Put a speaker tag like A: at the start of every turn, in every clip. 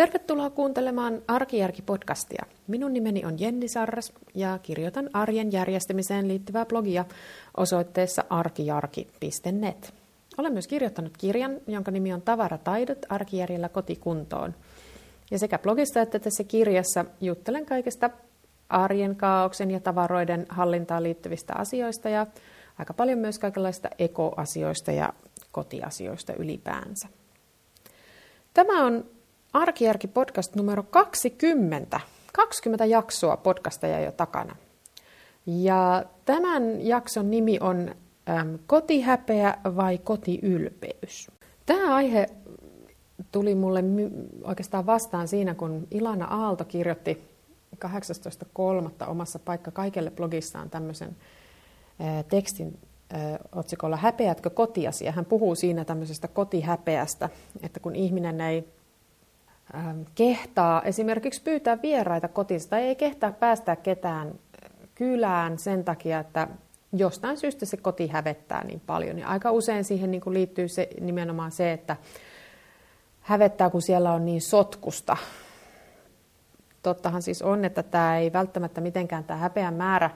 A: Tervetuloa kuuntelemaan Arkijärki-podcastia. Minun nimeni on Jenni Sarras ja kirjoitan arjen järjestämiseen liittyvää blogia osoitteessa arkijarki.net. Olen myös kirjoittanut kirjan, jonka nimi on Tavarataidot arkijärjellä kotikuntoon. Ja sekä blogissa että tässä kirjassa juttelen kaikesta arjen kaauksen ja tavaroiden hallintaan liittyvistä asioista ja aika paljon myös kaikenlaista ekoasioista ja kotiasioista ylipäänsä. Tämä on Arkijärki podcast numero 20. 20 jaksoa podcasteja jo takana. Ja tämän jakson nimi on äm, Kotihäpeä vai kotiylpeys? Tämä aihe tuli mulle oikeastaan vastaan siinä, kun Ilana Aalto kirjoitti 18.3. omassa Paikka kaikelle blogissaan tämmöisen ää, tekstin ää, otsikolla Häpeätkö kotiasi? Ja hän puhuu siinä tämmöisestä kotihäpeästä, että kun ihminen ei kehtaa esimerkiksi pyytää vieraita kotiin tai ei kehtaa päästää ketään kylään sen takia, että jostain syystä se koti hävettää niin paljon. Ja aika usein siihen niin kuin liittyy se, nimenomaan se, että hävettää, kun siellä on niin sotkusta. Tottahan siis on, että tämä ei välttämättä mitenkään tämä häpeän määrä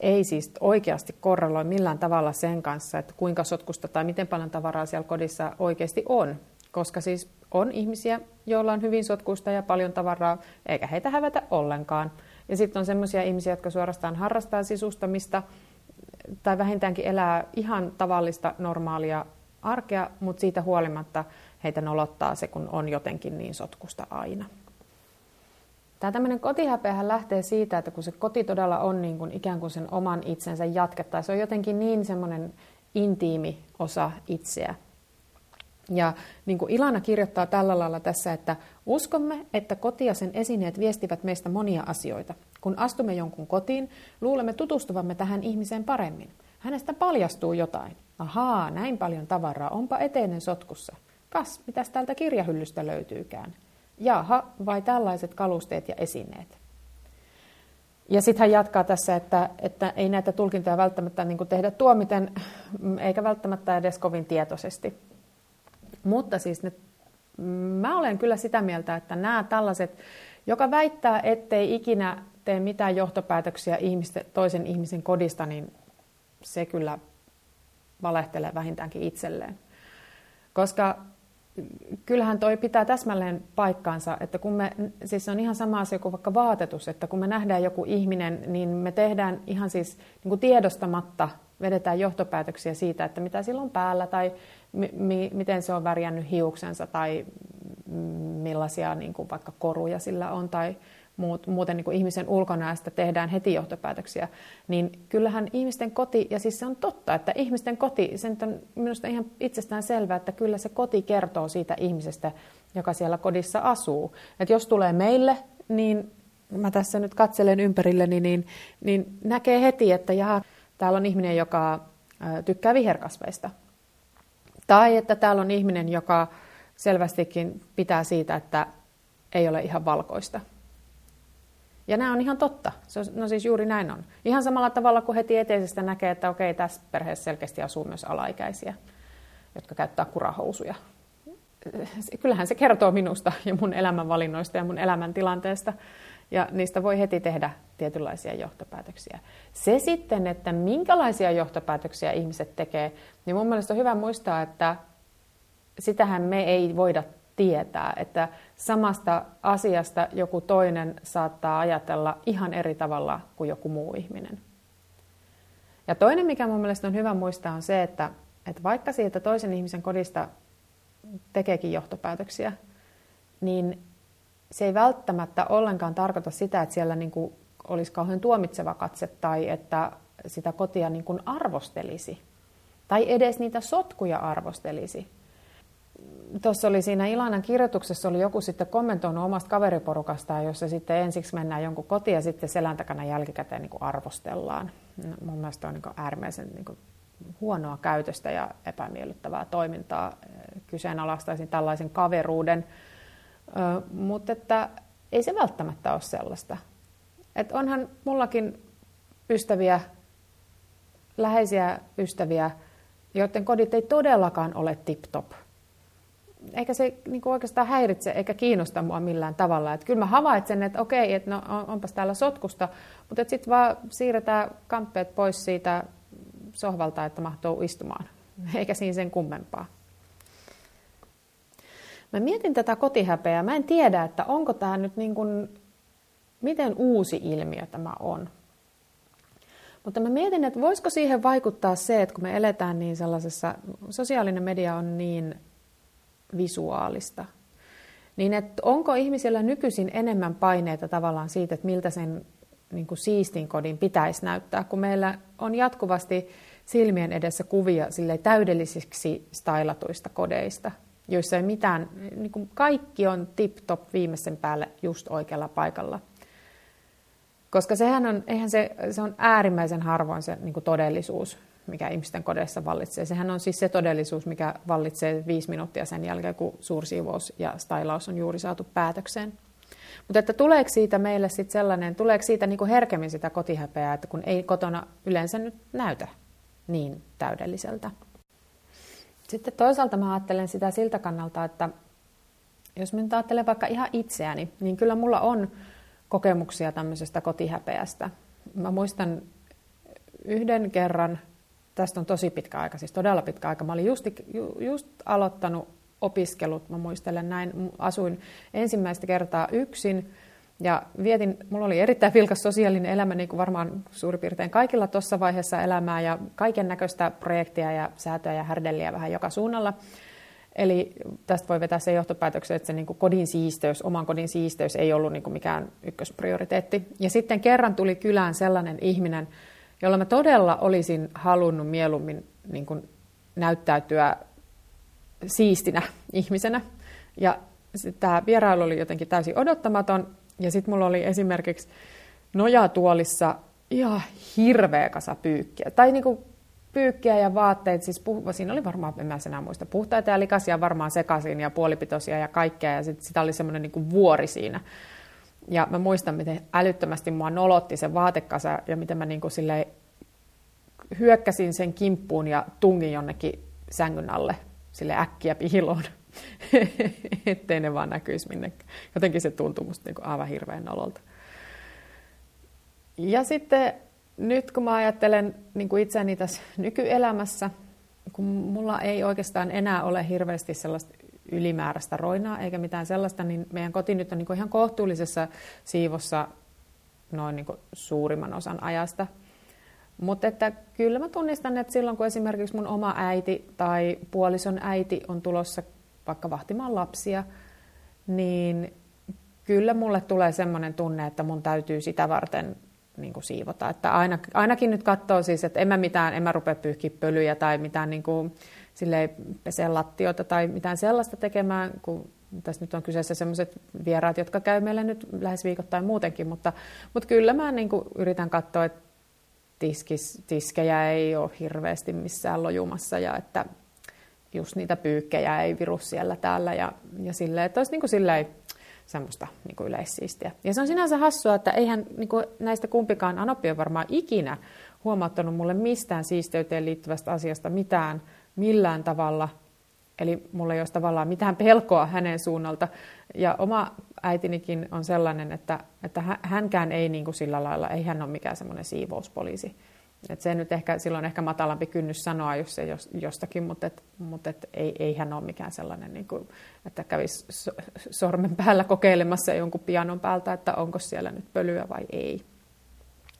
A: ei siis oikeasti korreloi millään tavalla sen kanssa, että kuinka sotkusta tai miten paljon tavaraa siellä kodissa oikeasti on. Koska siis on ihmisiä, joilla on hyvin sotkuista ja paljon tavaraa, eikä heitä hävetä ollenkaan. Ja sitten on sellaisia ihmisiä, jotka suorastaan harrastaa sisustamista tai vähintäänkin elää ihan tavallista normaalia arkea, mutta siitä huolimatta heitä nolottaa se, kun on jotenkin niin sotkusta aina. Tämä tämmöinen kotihäpeähän lähtee siitä, että kun se koti todella on niin kuin ikään kuin sen oman itsensä jatketta, se on jotenkin niin semmoinen intiimi osa itseä, ja niin kuin Ilana kirjoittaa tällä lailla tässä, että uskomme, että koti ja sen esineet viestivät meistä monia asioita. Kun astumme jonkun kotiin, luulemme tutustuvamme tähän ihmiseen paremmin. Hänestä paljastuu jotain. Ahaa, näin paljon tavaraa, onpa eteinen sotkussa. Kas, mitäs täältä kirjahyllystä löytyykään? Jaha, vai tällaiset kalusteet ja esineet? Ja sitten hän jatkaa tässä, että, että ei näitä tulkintoja välttämättä niin tehdä tuomiten, eikä välttämättä edes kovin tietoisesti. Mutta siis ne, mä olen kyllä sitä mieltä, että nämä tällaiset, joka väittää, ettei ikinä tee mitään johtopäätöksiä ihmisten, toisen ihmisen kodista, niin se kyllä valehtelee vähintäänkin itselleen. Koska kyllähän toi pitää täsmälleen paikkaansa, että kun me, siis on ihan sama asia kuin vaikka vaatetus, että kun me nähdään joku ihminen, niin me tehdään ihan siis niin kuin tiedostamatta, vedetään johtopäätöksiä siitä, että mitä sillä on päällä tai mi- miten se on värjännyt hiuksensa tai millaisia niin kuin vaikka koruja sillä on tai muut, muuten niin kuin ihmisen ulkonäöstä tehdään heti johtopäätöksiä, niin kyllähän ihmisten koti, ja siis se on totta, että ihmisten koti, se on minusta ihan itsestään selvää, että kyllä se koti kertoo siitä ihmisestä, joka siellä kodissa asuu. Että jos tulee meille, niin mä tässä nyt katselen ympärilleni, niin, niin näkee heti, että jaha, täällä on ihminen, joka tykkää viherkasveista. Tai että täällä on ihminen, joka selvästikin pitää siitä, että ei ole ihan valkoista. Ja nämä on ihan totta. Se on, no siis juuri näin on. Ihan samalla tavalla kuin heti eteisestä näkee, että okei, tässä perheessä selkeästi asuu myös alaikäisiä, jotka käyttää kurahousuja. Kyllähän se kertoo minusta ja mun elämänvalinnoista ja mun elämäntilanteesta. Ja niistä voi heti tehdä tietynlaisia johtopäätöksiä. Se sitten, että minkälaisia johtopäätöksiä ihmiset tekee, niin mun mielestä on hyvä muistaa, että sitähän me ei voida tietää, että samasta asiasta joku toinen saattaa ajatella ihan eri tavalla kuin joku muu ihminen. Ja toinen, mikä mun mielestä on hyvä muistaa, on se, että, että vaikka siitä toisen ihmisen kodista tekeekin johtopäätöksiä, niin se ei välttämättä ollenkaan tarkoita sitä, että siellä niin kuin olisi kauhean tuomitseva katse tai että sitä kotia niin kuin arvostelisi. Tai edes niitä sotkuja arvostelisi. Tuossa oli siinä Ilanan kirjoituksessa oli joku sitten kommentoinut omasta kaveriporukastaan, jossa sitten ensiksi mennään jonkun kotiin ja sitten selän takana jälkikäteen niin kuin arvostellaan. No, mun mielestä on niin kuin äärimmäisen niin kuin huonoa käytöstä ja epämiellyttävää toimintaa. Kyseenalaistaisin tällaisen kaveruuden mutta että ei se välttämättä ole sellaista. Et onhan mullakin ystäviä, läheisiä ystäviä, joiden kodit ei todellakaan ole tip-top. eikä se niin kuin oikeastaan häiritse eikä kiinnosta mua millään tavalla. Että kyllä mä havaitsen, että okei, että no, onpas täällä sotkusta, mutta sitten vaan siirretään kamppeet pois siitä sohvalta, että mahtuu istumaan. Eikä siinä sen kummempaa. Mä mietin tätä kotihäpeää. Mä en tiedä, että onko tämä nyt niin kuin, miten uusi ilmiö tämä on. Mutta mä mietin, että voisiko siihen vaikuttaa se, että kun me eletään niin sellaisessa, sosiaalinen media on niin visuaalista, niin että onko ihmisillä nykyisin enemmän paineita tavallaan siitä, että miltä sen niin kuin siistin kodin pitäisi näyttää, kun meillä on jatkuvasti silmien edessä kuvia sille täydellisiksi stylatuista kodeista, joissa ei mitään, niin kuin kaikki on tip-top viimeisen päälle just oikealla paikalla. Koska sehän on, eihän se, se on äärimmäisen harvoin se niin kuin todellisuus, mikä ihmisten kodeissa vallitsee. Sehän on siis se todellisuus, mikä vallitsee viisi minuuttia sen jälkeen, kun suursiivous ja stylaus on juuri saatu päätökseen. Mutta että tuleeko siitä meille sitten sellainen, tuleeko siitä niinku herkemmin sitä kotihäpeää, että kun ei kotona yleensä nyt näytä niin täydelliseltä. Sitten toisaalta mä ajattelen sitä siltä kannalta, että jos mä nyt ajattelen vaikka ihan itseäni, niin kyllä mulla on kokemuksia tämmöisestä kotihäpeästä. Mä muistan yhden kerran, tästä on tosi pitkä aika, siis todella pitkä aika, mä olin just, just aloittanut opiskelut, mä muistelen näin, asuin ensimmäistä kertaa yksin ja vietin, mulla oli erittäin vilkas sosiaalinen elämä, niin kuin varmaan suurin piirtein kaikilla tuossa vaiheessa elämää ja kaiken näköistä projektia ja säätöä ja härdelliä vähän joka suunnalla. Eli tästä voi vetää se johtopäätöksen, että se niin kuin kodin siisteys, oman kodin siisteys ei ollut niin kuin mikään ykkösprioriteetti. Ja sitten kerran tuli kylään sellainen ihminen, jolla mä todella olisin halunnut mieluummin niin kuin näyttäytyä siistinä ihmisenä. Ja tämä vierailu oli jotenkin täysin odottamaton. Ja sitten mulla oli esimerkiksi nojatuolissa ihan hirveä kasa pyykkiä. Tai niinku pyykkiä ja vaatteet, siis puh- siinä oli varmaan, en mä enää muista, puhtaita ja likaisia varmaan sekaisin ja puolipitoisia ja kaikkea. Ja sitten sitä oli semmoinen niinku vuori siinä. Ja mä muistan, miten älyttömästi mua nolotti se vaatekasa ja miten mä niinku hyökkäsin sen kimppuun ja tungin jonnekin sängyn alle sille äkkiä piiloon, ettei ne vaan näkyisi minnekään. Jotenkin se tuntui musta niin aivan hirveän nololta. Ja sitten nyt kun mä ajattelen niin kuin itseäni tässä nykyelämässä, kun mulla ei oikeastaan enää ole hirveästi sellaista ylimääräistä roinaa eikä mitään sellaista, niin meidän koti nyt on niin kuin ihan kohtuullisessa siivossa noin niin kuin suurimman osan ajasta. Mutta että kyllä mä tunnistan, että silloin kun esimerkiksi mun oma äiti tai puolison äiti on tulossa vaikka vahtimaan lapsia, niin kyllä mulle tulee semmoinen tunne, että mun täytyy sitä varten niin kuin siivota. Että aina, ainakin nyt katsoo siis, että en mä mitään, en mä rupea pyyhkiä pölyjä tai mitään niin kuin, silleen peseen lattioita tai mitään sellaista tekemään, kun tässä nyt on kyseessä sellaiset vieraat, jotka käy meillä nyt lähes viikoittain muutenkin, mutta, mutta kyllä mä niin kuin yritän katsoa, että tiskis, tiskejä ei ole hirveästi missään lojumassa ja että just niitä pyykkejä ei viru siellä täällä ja, ja silleen, että olisi niin kuin silleen semmoista niin kuin yleissiistiä. Ja se on sinänsä hassua, että eihän niin kuin näistä kumpikaan Anoppi on varmaan ikinä huomauttanut mulle mistään siisteyteen liittyvästä asiasta mitään millään tavalla. Eli mulla ei ole tavallaan mitään pelkoa hänen suunnalta. Ja oma äitinikin on sellainen, että, että hänkään ei niin kuin sillä lailla, ei hän ole mikään semmoinen siivouspoliisi. Et se nyt ehkä, silloin ehkä matalampi kynnys sanoa, jos se jostakin, mutta, et, mutta et ei, ei hän ole mikään sellainen, niin kuin, että kävisi sormen päällä kokeilemassa jonkun pianon päältä, että onko siellä nyt pölyä vai ei.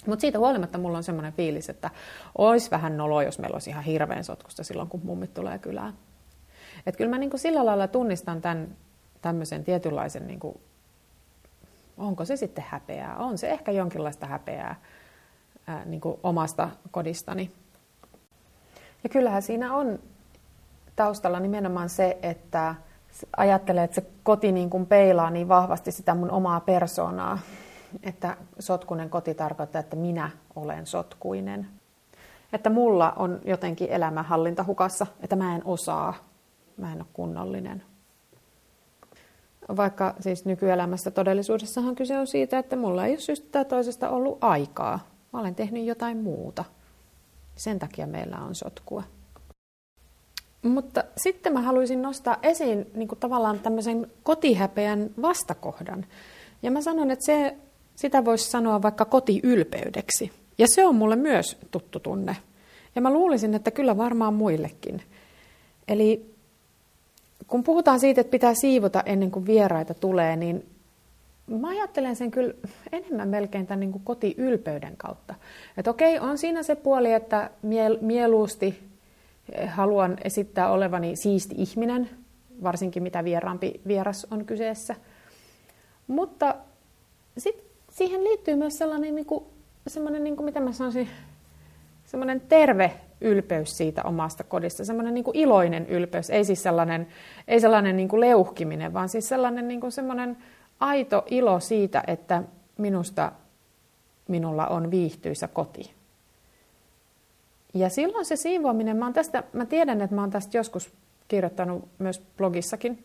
A: Mutta siitä huolimatta mulla on semmoinen fiilis, että olisi vähän nolo, jos meillä olisi ihan hirveän sotkusta silloin, kun mummit tulee kylään. Et kyllä mä niin kuin sillä lailla tunnistan tämän tämmöisen tietynlaisen, niin kuin, onko se sitten häpeää? On se ehkä jonkinlaista häpeää ää, niin kuin omasta kodistani. Ja kyllähän siinä on taustalla nimenomaan se, että ajattelee, että se koti niin kuin peilaa niin vahvasti sitä mun omaa persoonaa, että sotkunen koti tarkoittaa, että minä olen sotkuinen. Että mulla on jotenkin elämänhallinta hukassa, että mä en osaa, mä en ole kunnollinen. Vaikka siis nykyelämässä todellisuudessahan kyse on siitä, että mulla ei ole syystä toisesta ollut aikaa. Mä olen tehnyt jotain muuta. Sen takia meillä on sotkua. Mutta sitten mä haluaisin nostaa esiin niin kuin tavallaan tämmöisen kotihäpeän vastakohdan. Ja mä sanon, että se, sitä voisi sanoa vaikka kotiylpeydeksi. Ja se on mulle myös tuttu tunne. Ja mä luulisin, että kyllä varmaan muillekin. Eli kun puhutaan siitä, että pitää siivota ennen kuin vieraita tulee, niin mä ajattelen sen kyllä enemmän melkein tämän niin kuin kotiylpeyden kautta. Että okei, on siinä se puoli, että mieluusti haluan esittää olevani siisti ihminen, varsinkin mitä vieraampi vieras on kyseessä. Mutta sit siihen liittyy myös sellainen, niin kuin, sellainen niin kuin, mitä mä sanoisin, semmoinen terve ylpeys siitä omasta kodista, semmoinen niin iloinen ylpeys, ei siis sellainen, ei sellainen niin kuin leuhkiminen, vaan siis sellainen niin kuin semmoinen aito ilo siitä, että minusta minulla on viihtyisä koti. Ja silloin se siivoaminen, mä, tästä, mä tiedän, että mä oon tästä joskus kirjoittanut myös blogissakin,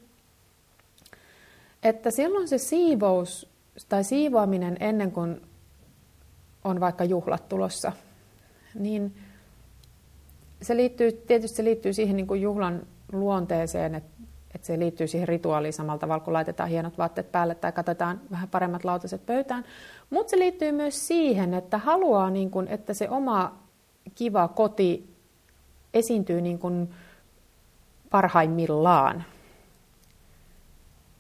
A: että silloin se siivous tai siivoaminen ennen kuin on vaikka juhlat tulossa, niin se liittyy, tietysti se liittyy siihen niin kuin juhlan luonteeseen, että, että se liittyy siihen rituaaliin samalla tavalla, kun laitetaan hienot vaatteet päälle tai katsotaan vähän paremmat lautaset pöytään. Mutta se liittyy myös siihen, että haluaa, niin kuin, että se oma kiva koti esiintyy niin kuin parhaimmillaan.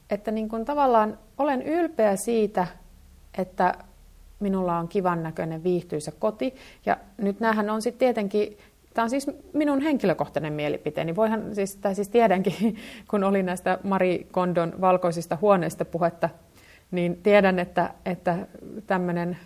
A: Että niin kuin tavallaan olen ylpeä siitä, että minulla on kivan näköinen viihtyisä koti. Ja nyt näähän on sitten tietenkin, tämä on siis minun henkilökohtainen mielipiteeni. Voihan siis, tai siis tiedänkin, kun oli näistä Mari Kondon valkoisista huoneista puhetta, niin tiedän, että, että tämmöinen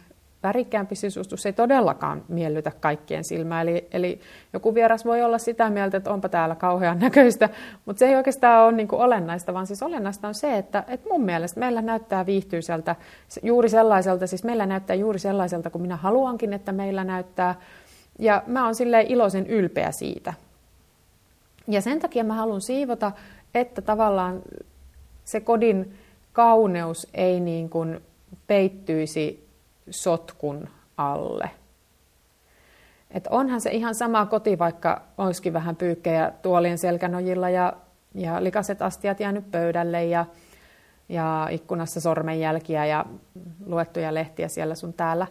A: värikkäämpi sisustus ei todellakaan miellytä kaikkien silmää. Eli, eli joku vieras voi olla sitä mieltä, että onpa täällä kauhean näköistä, mutta se ei oikeastaan ole niin olennaista, vaan siis olennaista on se, että, että mun mielestä meillä näyttää viihtyiseltä juuri sellaiselta, siis meillä näyttää juuri sellaiselta kuin minä haluankin, että meillä näyttää. Ja mä oon silleen iloisen ylpeä siitä. Ja sen takia mä haluan siivota, että tavallaan se kodin kauneus ei niin kuin peittyisi sotkun alle. Et onhan se ihan sama koti, vaikka olisikin vähän pyykkejä tuolien selkänojilla ja, ja likaset astiat jäänyt pöydälle ja, ja ikkunassa sormenjälkiä ja luettuja lehtiä siellä sun täällä.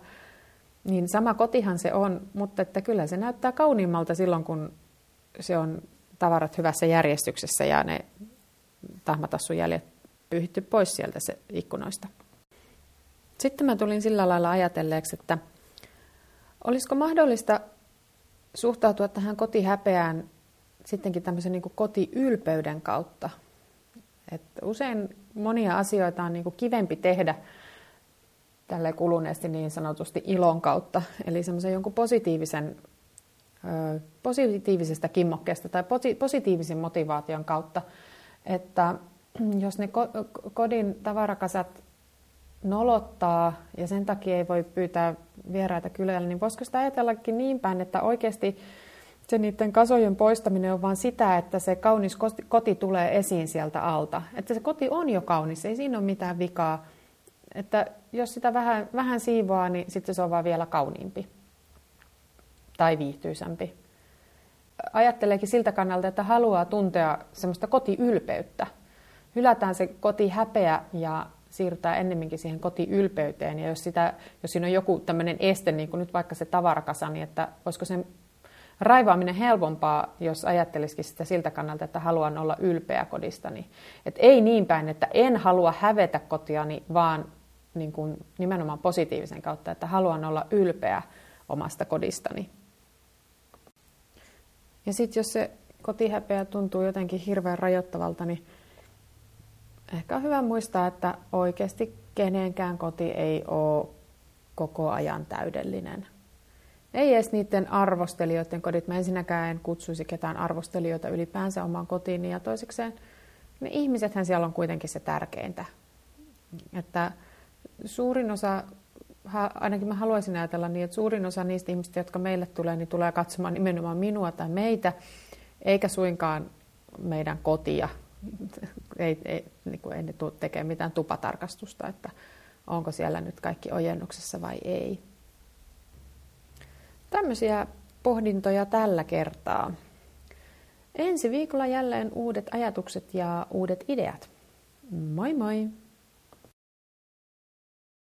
A: Niin sama kotihan se on, mutta että kyllä se näyttää kauniimmalta silloin, kun se on tavarat hyvässä järjestyksessä ja ne tahmatassujäljet pyyhitty pois sieltä se ikkunoista. Sitten mä tulin sillä lailla ajatelleeksi, että olisiko mahdollista suhtautua tähän kotihäpeään sittenkin tämmöisen niin kotiylpeyden kautta. Et usein monia asioita on niin kivempi tehdä tälle kuluneesti niin sanotusti ilon kautta, eli semmoisen jonkun positiivisen, positiivisesta kimmokkeesta tai positiivisen motivaation kautta, että jos ne kodin tavarakasat nolottaa ja sen takia ei voi pyytää vieraita kylällä, niin voisiko sitä ajatellakin niin päin, että oikeasti se niiden kasojen poistaminen on vain sitä, että se kaunis koti tulee esiin sieltä alta. Että se koti on jo kaunis, ei siinä ole mitään vikaa. Että jos sitä vähän, vähän siivoaa, niin sitten se on vaan vielä kauniimpi tai viihtyisämpi. Ajatteleekin siltä kannalta, että haluaa tuntea semmoista kotiylpeyttä. Hylätään se koti häpeä ja siirrytään ennemminkin siihen kotiylpeyteen. Ja jos, sitä, jos siinä on joku tämmöinen este, niin kuin nyt vaikka se tavarakasa, niin että olisiko sen raivaaminen helpompaa, jos ajattelisikin sitä siltä kannalta, että haluan olla ylpeä kodistani. Et ei niin päin, että en halua hävetä kotiani, vaan niin kuin nimenomaan positiivisen kautta, että haluan olla ylpeä omasta kodistani. Ja sitten jos se kotihäpeä tuntuu jotenkin hirveän rajoittavalta, niin ehkä on hyvä muistaa, että oikeasti kenenkään koti ei ole koko ajan täydellinen. Ei edes niiden arvostelijoiden kodit. Mä ensinnäkään en kutsuisi ketään arvostelijoita ylipäänsä omaan kotiin. Ja toisekseen ne ihmisethän siellä on kuitenkin se tärkeintä. Että suurin osa, ainakin mä haluaisin ajatella niin, että suurin osa niistä ihmistä, jotka meille tulee, niin tulee katsomaan nimenomaan minua tai meitä, eikä suinkaan meidän kotia ei, ei, niin kuin ei ne tule tekemään mitään tupatarkastusta, että onko siellä nyt kaikki ojennuksessa vai ei. Tämmöisiä pohdintoja tällä kertaa. Ensi viikolla jälleen uudet ajatukset ja uudet ideat. Moi moi!